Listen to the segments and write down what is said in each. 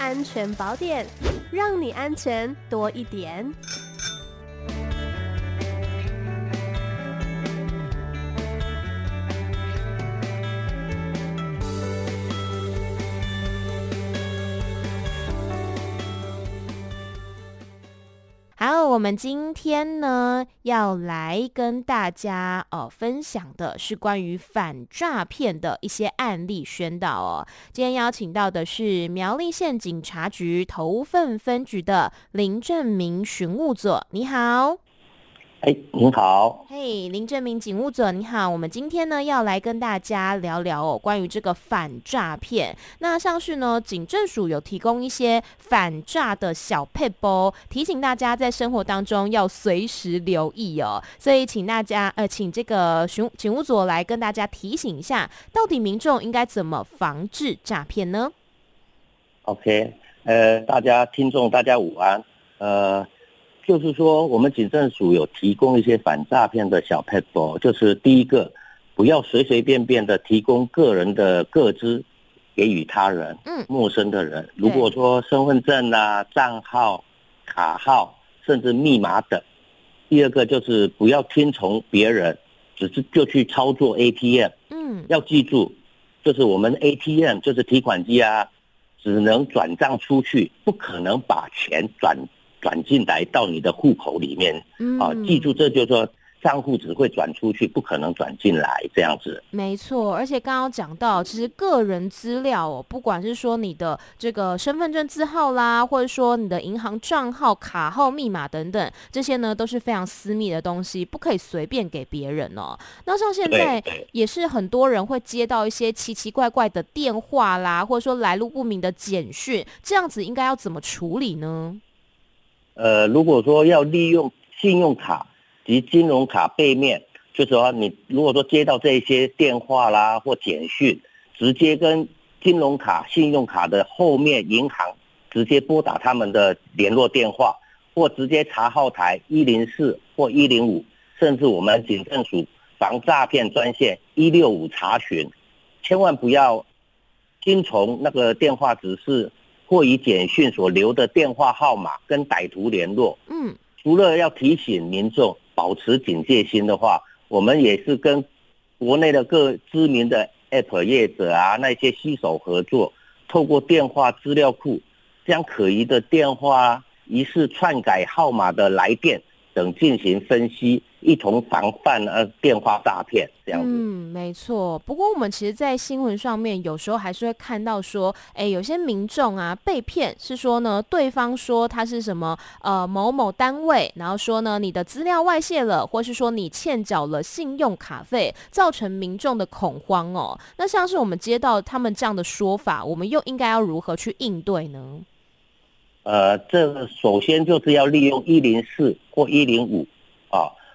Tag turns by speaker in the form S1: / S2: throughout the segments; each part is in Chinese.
S1: 安全宝典，让你安全多一点。好，我们今天呢要来跟大家哦分享的是关于反诈骗的一些案例宣导哦。今天邀请到的是苗栗县警察局头份分局的林正明巡务佐，你好。
S2: 哎，您好。
S1: 嘿林正明警务佐，你好。我们今天呢要来跟大家聊聊哦，关于这个反诈骗。那像是呢，警政署有提供一些反诈的小撇步，提醒大家在生活当中要随时留意哦。所以，请大家呃，请这个巡警务组来跟大家提醒一下，到底民众应该怎么防治诈骗呢
S2: ？OK，呃，大家听众大家午安，呃。就是说，我们警政署有提供一些反诈骗的小撇步，就是第一个，不要随随便便的提供个人的个资给予他人，嗯，陌生的人。如果说身份证啊、账号、卡号，甚至密码等。第二个就是不要听从别人，只是就去操作 ATM，嗯，要记住，就是我们 ATM 就是提款机啊，只能转账出去，不可能把钱转。转进来到你的户口里面，啊，记住，这就是说账户只会转出去，不可能转进来这样子。
S1: 没错，而且刚刚讲到，其实个人资料哦，不管是说你的这个身份证字号啦，或者说你的银行账号、卡号、密码等等，这些呢都是非常私密的东西，不可以随便给别人哦。那像现在也是很多人会接到一些奇奇怪怪的电话啦，或者说来路不明的简讯，这样子应该要怎么处理呢？
S2: 呃，如果说要利用信用卡及金融卡背面，就是说你如果说接到这些电话啦或简讯，直接跟金融卡、信用卡的后面银行直接拨打他们的联络电话，或直接查号台一零四或一零五，甚至我们警政署防诈骗专线一六五查询，千万不要听从那个电话指示。或以简讯所留的电话号码跟歹徒联络。嗯，除了要提醒民众保持警戒心的话，我们也是跟国内的各知名的 App 业者啊，那些携手合作，透过电话资料库，将可疑的电话、疑似篡改号码的来电等进行分析。一同防范呃电话诈骗这样子。
S1: 嗯，没错。不过我们其实，在新闻上面有时候还是会看到说，哎，有些民众啊被骗，是说呢，对方说他是什么呃某某单位，然后说呢你的资料外泄了，或是说你欠缴了信用卡费，造成民众的恐慌哦。那像是我们接到他们这样的说法，我们又应该要如何去应对呢？
S2: 呃，这首先就是要利用一零四或一零五啊。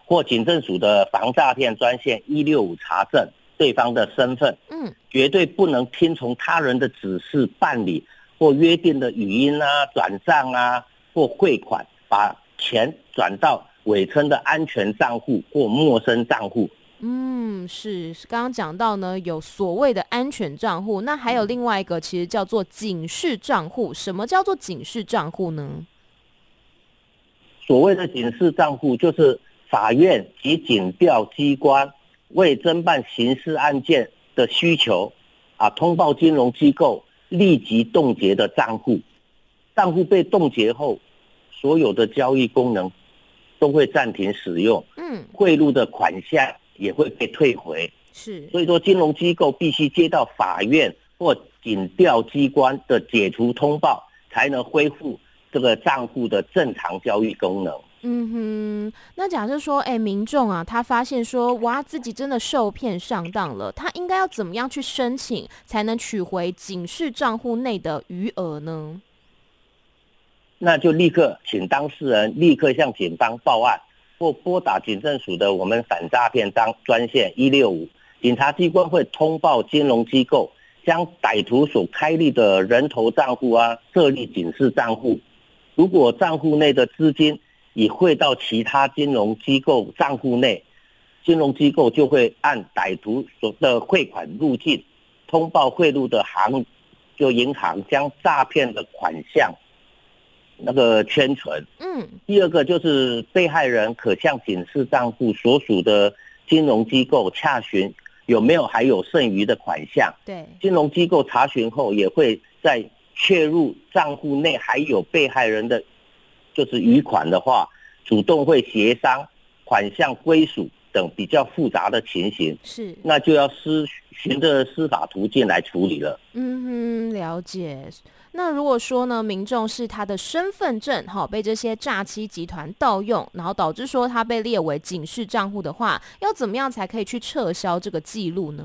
S2: 或警政署的防诈骗专线一六五查证对方的身份，嗯，绝对不能听从他人的指示办理或约定的语音啊、转账啊或汇款，把钱转到伪称的安全账户或陌生账户。
S1: 嗯，是刚刚讲到呢，有所谓的安全账户，那还有另外一个，其实叫做警示账户。什么叫做警示账户呢？
S2: 所谓的警示账户就是。法院及警调机关为侦办刑事案件的需求，啊，通报金融机构立即冻结的账户，账户被冻结后，所有的交易功能都会暂停使用，嗯，汇入的款项也会被退回，是，所以说金融机构必须接到法院或警调机关的解除通报，才能恢复这个账户的正常交易功能。
S1: 嗯哼，那假设说，哎、民众啊，他发现说，哇，自己真的受骗上当了，他应该要怎么样去申请，才能取回警示账户内的余额呢？
S2: 那就立刻请当事人立刻向警方报案，或拨打警政署的我们反诈骗专专线一六五，警察机关会通报金融机构，将歹徒所开立的人头账户啊设立警示账户，如果账户内的资金，已汇到其他金融机构账户内，金融机构就会按歹徒所的汇款路径，通报汇入的行就银行将诈骗的款项那个圈存。
S1: 嗯。
S2: 第二个就是被害人可向警示账户所属的金融机构洽询有没有还有剩余的款项。
S1: 对。
S2: 金融机构查询后也会在确入账户内还有被害人的，就是余款的话，主动会协商款项归属。等比较复杂的情形
S1: 是，
S2: 那就要司循着司法途径来处理了。
S1: 嗯哼，了解。那如果说呢，民众是他的身份证哈被这些诈欺集团盗用，然后导致说他被列为警示账户的话，要怎么样才可以去撤销这个记录呢？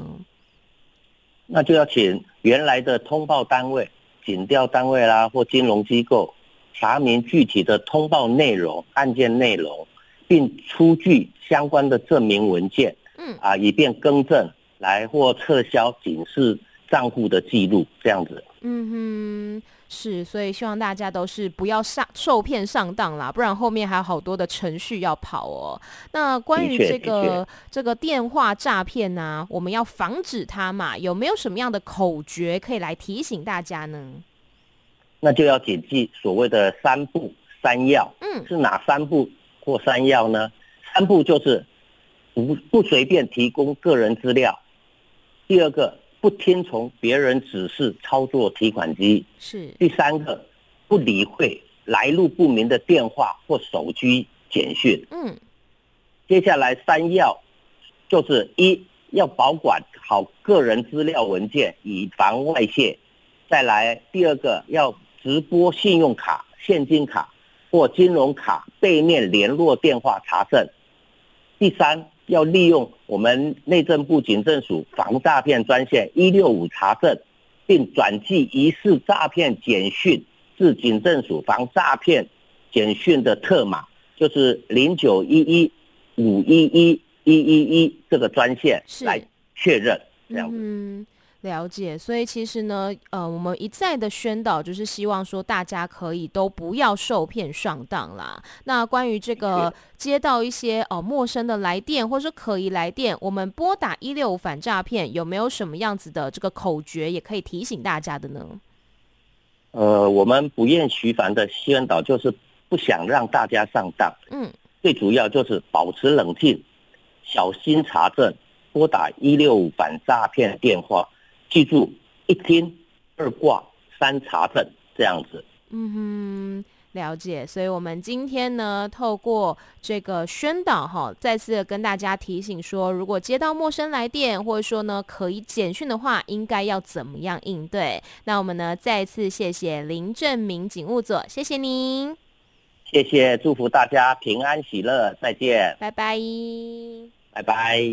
S2: 那就要请原来的通报单位、警调单位啦，或金融机构查明具体的通报内容、案件内容。并出具相关的证明文件，嗯啊，以便更正来或撤销警示账户的记录，这样子。
S1: 嗯哼，是，所以希望大家都是不要上受骗上当啦，不然后面还有好多的程序要跑哦。那关于这个这个电话诈骗呢，我们要防止它嘛？有没有什么样的口诀可以来提醒大家呢？
S2: 那就要谨记所谓的三不三要，
S1: 嗯，
S2: 是哪三不？或三要呢？三不就是不不随便提供个人资料。第二个，不听从别人指示操作提款机。
S1: 是。
S2: 第三个，不理会来路不明的电话或手机简讯。
S1: 嗯。
S2: 接下来三要，就是一要保管好个人资料文件，以防外泄。再来第二个，要直播信用卡、现金卡。或金融卡背面联络电话查证。第三，要利用我们内政部警政署防诈骗专线一六五查证，并转寄疑似诈骗简讯至警政署防诈骗简讯的特码，就是零九一一五一一一一一这个专线来确认，这样子。
S1: 嗯了解，所以其实呢，呃，我们一再的宣导，就是希望说大家可以都不要受骗上当啦。那关于这个接到一些哦、呃、陌生的来电或者说可疑来电，我们拨打一六五反诈骗，有没有什么样子的这个口诀，也可以提醒大家的呢？
S2: 呃，我们不厌其烦的宣导，就是不想让大家上当。
S1: 嗯，
S2: 最主要就是保持冷静，小心查证，拨打一六五反诈骗电话。记住，一听、二挂、三查证，这样子。
S1: 嗯哼，了解。所以，我们今天呢，透过这个宣导哈，再次跟大家提醒说，如果接到陌生来电，或者说呢可以简讯的话，应该要怎么样应对？那我们呢，再次谢谢林正明警务佐，谢谢您。
S2: 谢谢，祝福大家平安喜乐，再见。
S1: 拜拜。
S2: 拜拜。